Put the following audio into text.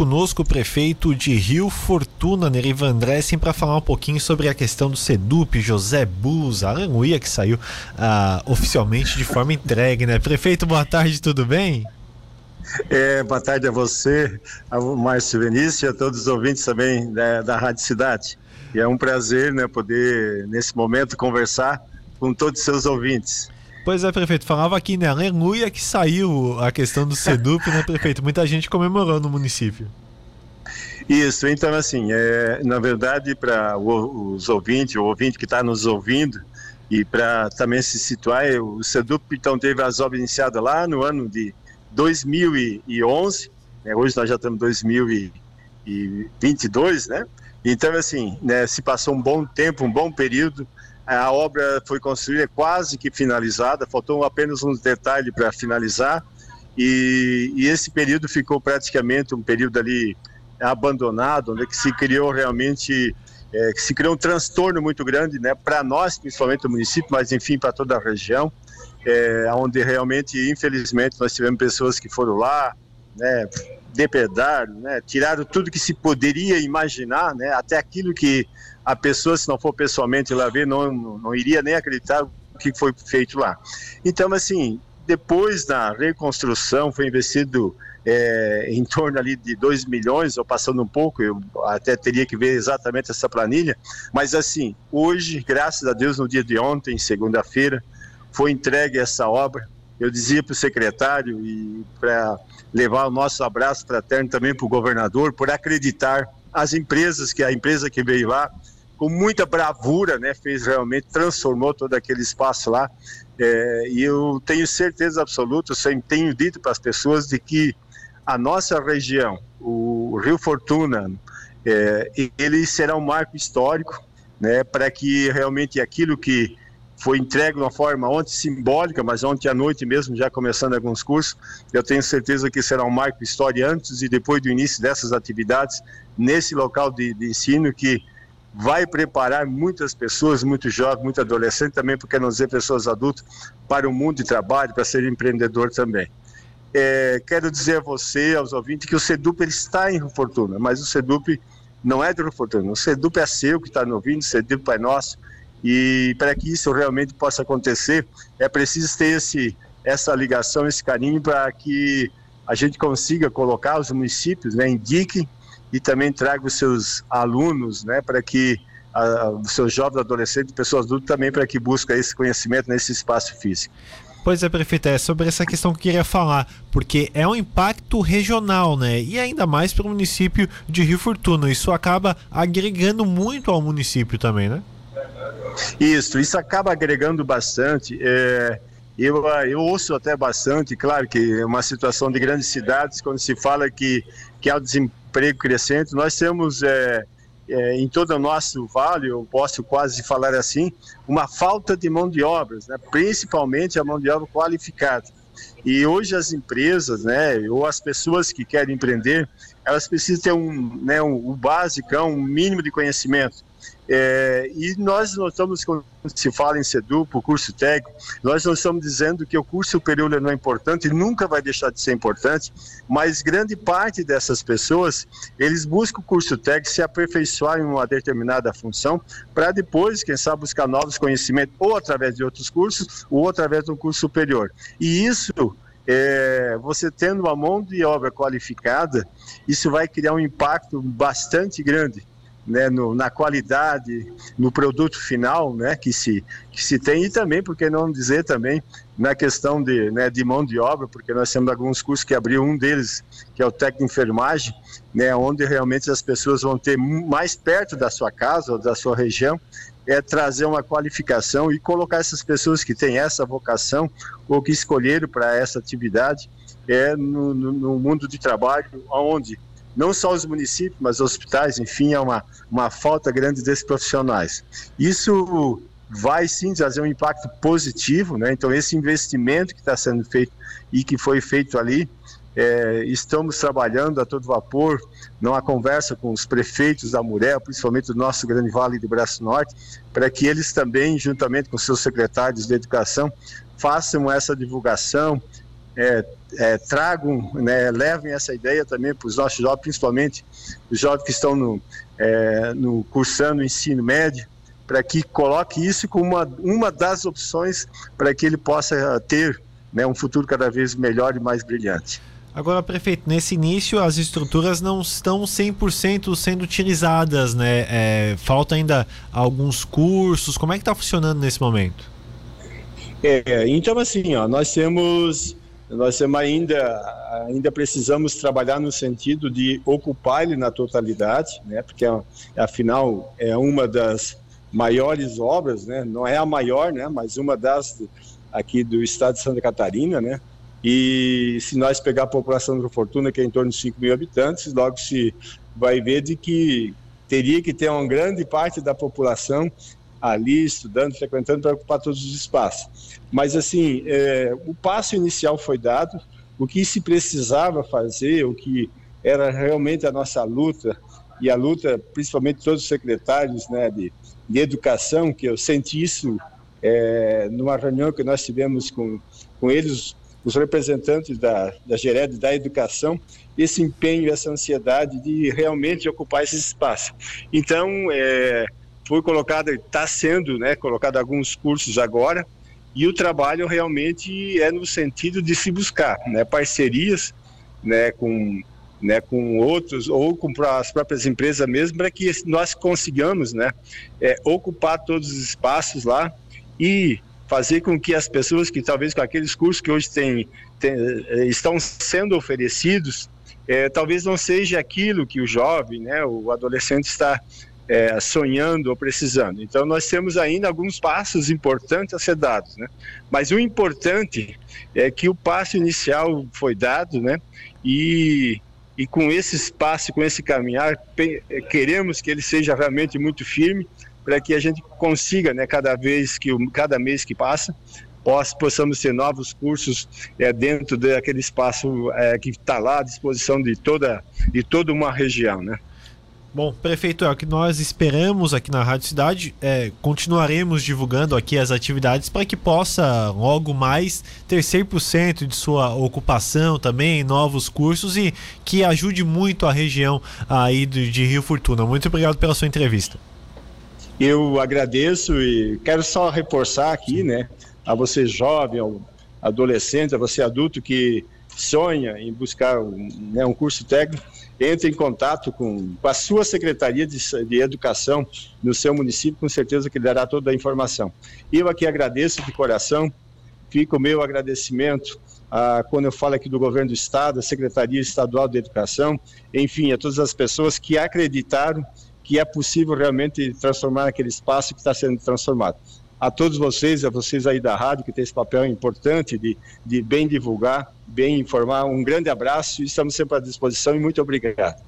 conosco o prefeito de Rio Fortuna, Neriva André, para falar um pouquinho sobre a questão do SEDUP, José Bus, Aranguia, que saiu uh, oficialmente de forma entregue, né? Prefeito, boa tarde, tudo bem? É, boa tarde a você, ao Márcio Vinícius e a todos os ouvintes também da, da Rádio Cidade. E é um prazer né, poder, nesse momento, conversar com todos os seus ouvintes. Pois é, prefeito, falava aqui, né? Aleluia que saiu a questão do SEDUP, né, prefeito? Muita gente comemorou no município. Isso, então assim, é, na verdade, para os ouvintes, o ouvinte que está nos ouvindo, e para também se situar, o SEDUP então teve as obras iniciadas lá no ano de 2011, né, hoje nós já estamos em 2022, né? Então assim, né, se passou um bom tempo, um bom período, a obra foi construída quase que finalizada, faltou apenas uns detalhes para finalizar. E, e, esse período ficou praticamente um período ali abandonado, onde que se criou realmente é, que se criou um transtorno muito grande, né, para nós, principalmente o município, mas enfim para toda a região, é, onde realmente, infelizmente, nós tivemos pessoas que foram lá, né, depredaram, né, tiraram tudo que se poderia imaginar, né, até aquilo que a pessoa, se não for pessoalmente lá ver, não, não iria nem acreditar o que foi feito lá. Então, assim, depois da reconstrução foi investido é, em torno ali de 2 milhões, ou passando um pouco, eu até teria que ver exatamente essa planilha, mas assim, hoje, graças a Deus, no dia de ontem, segunda-feira, foi entregue essa obra. Eu dizia para o secretário e para levar o nosso abraço fraterno também para o governador, por acreditar as empresas, que a empresa que veio lá, com muita bravura, né, fez realmente, transformou todo aquele espaço lá. É, e eu tenho certeza absoluta, sempre tenho dito para as pessoas de que a nossa região, o Rio Fortuna, é, ele será um marco histórico, né, para que realmente aquilo que foi entregue de uma forma ontem simbólica, mas ontem à noite mesmo, já começando alguns cursos, eu tenho certeza que será um marco histórico antes e depois do início dessas atividades nesse local de, de ensino que vai preparar muitas pessoas, muitos jovens, muitos adolescentes, também porque não dizer pessoas adultas, para o mundo de trabalho, para ser empreendedor também. É, quero dizer a você, aos ouvintes, que o SEDUP está em Fortuna, mas o SEDUP não é de Fortuna, o SEDUP é seu que está no ouvindo, o SEDUP é nosso, e para que isso realmente possa acontecer, é preciso ter esse, essa ligação, esse carinho, para que a gente consiga colocar os municípios, né, indiquem e também traga os seus alunos, né, para que a, os seus jovens, adolescentes, pessoas adultas também para que busquem esse conhecimento nesse espaço físico. Pois é, prefeito, é sobre essa questão que eu queria falar, porque é um impacto regional, né? E ainda mais para o município de Rio Fortuna. Isso acaba agregando muito ao município também, né? Isso, isso acaba agregando bastante. É, eu, eu ouço até bastante, claro que é uma situação de grandes cidades, quando se fala que, que há desemprego emprego crescente. Nós temos é, é, em todo o nosso vale, eu posso quase falar assim, uma falta de mão de obras, né? principalmente a mão de obra qualificada. E hoje as empresas, né, ou as pessoas que querem empreender, elas precisam ter um, né, um, um básico, um mínimo de conhecimento. É, e nós não estamos, quando se fala em SEDUP, o curso técnico, nós não estamos dizendo que o curso superior não é importante, nunca vai deixar de ser importante, mas grande parte dessas pessoas, eles buscam o curso técnico, se aperfeiçoar em uma determinada função, para depois, quem sabe, buscar novos conhecimentos, ou através de outros cursos, ou através de um curso superior. E isso é, você tendo uma mão de obra qualificada, isso vai criar um impacto bastante grande né, no, na qualidade, no produto final, né, que se que se tem e também, porque não dizer também na questão de, né, de mão de obra, porque nós temos alguns cursos que abriu um deles, que é o técnico de enfermagem, né, onde realmente as pessoas vão ter mais perto da sua casa ou da sua região, é trazer uma qualificação e colocar essas pessoas que têm essa vocação ou que escolheram para essa atividade é no, no, no mundo de trabalho, onde não só os municípios, mas os hospitais, enfim, é uma, uma falta grande desses profissionais. Isso vai sim trazer um impacto positivo, né? Então, esse investimento que está sendo feito e que foi feito ali, é, estamos trabalhando a todo vapor, numa conversa com os prefeitos da Muré, principalmente do nosso Grande Vale do Braço Norte, para que eles também, juntamente com seus secretários de educação, façam essa divulgação, é, é, tragam, né, levem essa ideia também para os nossos jovens, principalmente os jovens que estão no, é, no cursando o ensino médio, para que coloque isso como uma, uma das opções para que ele possa ter né, um futuro cada vez melhor e mais brilhante. Agora, prefeito, nesse início as estruturas não estão 100% sendo utilizadas, né? É, falta ainda alguns cursos. Como é que está funcionando nesse momento? É, então assim, ó, nós temos nós temos ainda ainda precisamos trabalhar no sentido de ocupar ele na totalidade, né? Porque afinal é uma das maiores obras, né? Não é a maior, né? Mas uma das aqui do estado de Santa Catarina, né? E se nós pegar a população do Fortuna, que é em torno de 5 mil habitantes, logo se vai ver de que teria que ter uma grande parte da população ali estudando, frequentando para ocupar todos os espaços. Mas assim, é, o passo inicial foi dado, o que se precisava fazer, o que era realmente a nossa luta e a luta, principalmente todos os secretários, né, de, de educação, que eu senti isso é, numa reunião que nós tivemos com, com eles, os representantes da, da Gered da Educação, esse empenho, essa ansiedade de realmente ocupar esse espaço. Então, é, foi colocado, está sendo né, colocado alguns cursos agora, e o trabalho realmente é no sentido de se buscar né, parcerias né, com, né, com outros ou com as próprias empresas mesmo, para que nós consigamos né, é, ocupar todos os espaços lá e fazer com que as pessoas que talvez com aqueles cursos que hoje tem, tem é, estão sendo oferecidos, é, talvez não seja aquilo que o jovem, né, o adolescente está é, sonhando ou precisando. Então, nós temos ainda alguns passos importantes a ser dados, né? Mas o importante é que o passo inicial foi dado, né? E, e com esse espaço, com esse caminhar, queremos que ele seja realmente muito firme para que a gente consiga, né? Cada vez que cada mês que passa, possamos ter novos cursos é, dentro daquele espaço é, que está lá à disposição de toda de toda uma região, né? Bom, prefeito, é o que nós esperamos aqui na Rádio Cidade. É, continuaremos divulgando aqui as atividades para que possa logo mais ter 100% de sua ocupação também, novos cursos e que ajude muito a região aí de Rio Fortuna. Muito obrigado pela sua entrevista. Eu agradeço e quero só reforçar aqui, né, a você jovem, ao adolescente, a você adulto que sonha em buscar um, né, um curso técnico entre em contato com, com a sua Secretaria de, de, Educação no seu município, com certeza que dará toda a informação. Eu aqui agradeço de coração, fica o meu agradecimento a, quando eu falo aqui do governo do estado, a Secretaria Estadual de Educação, enfim, a todas as pessoas que acreditaram que é possível realmente transformar aquele espaço que está sendo transformado. A todos vocês, a vocês aí da rádio, que tem esse papel importante de, de bem divulgar, bem informar. Um grande abraço e estamos sempre à disposição e muito obrigado.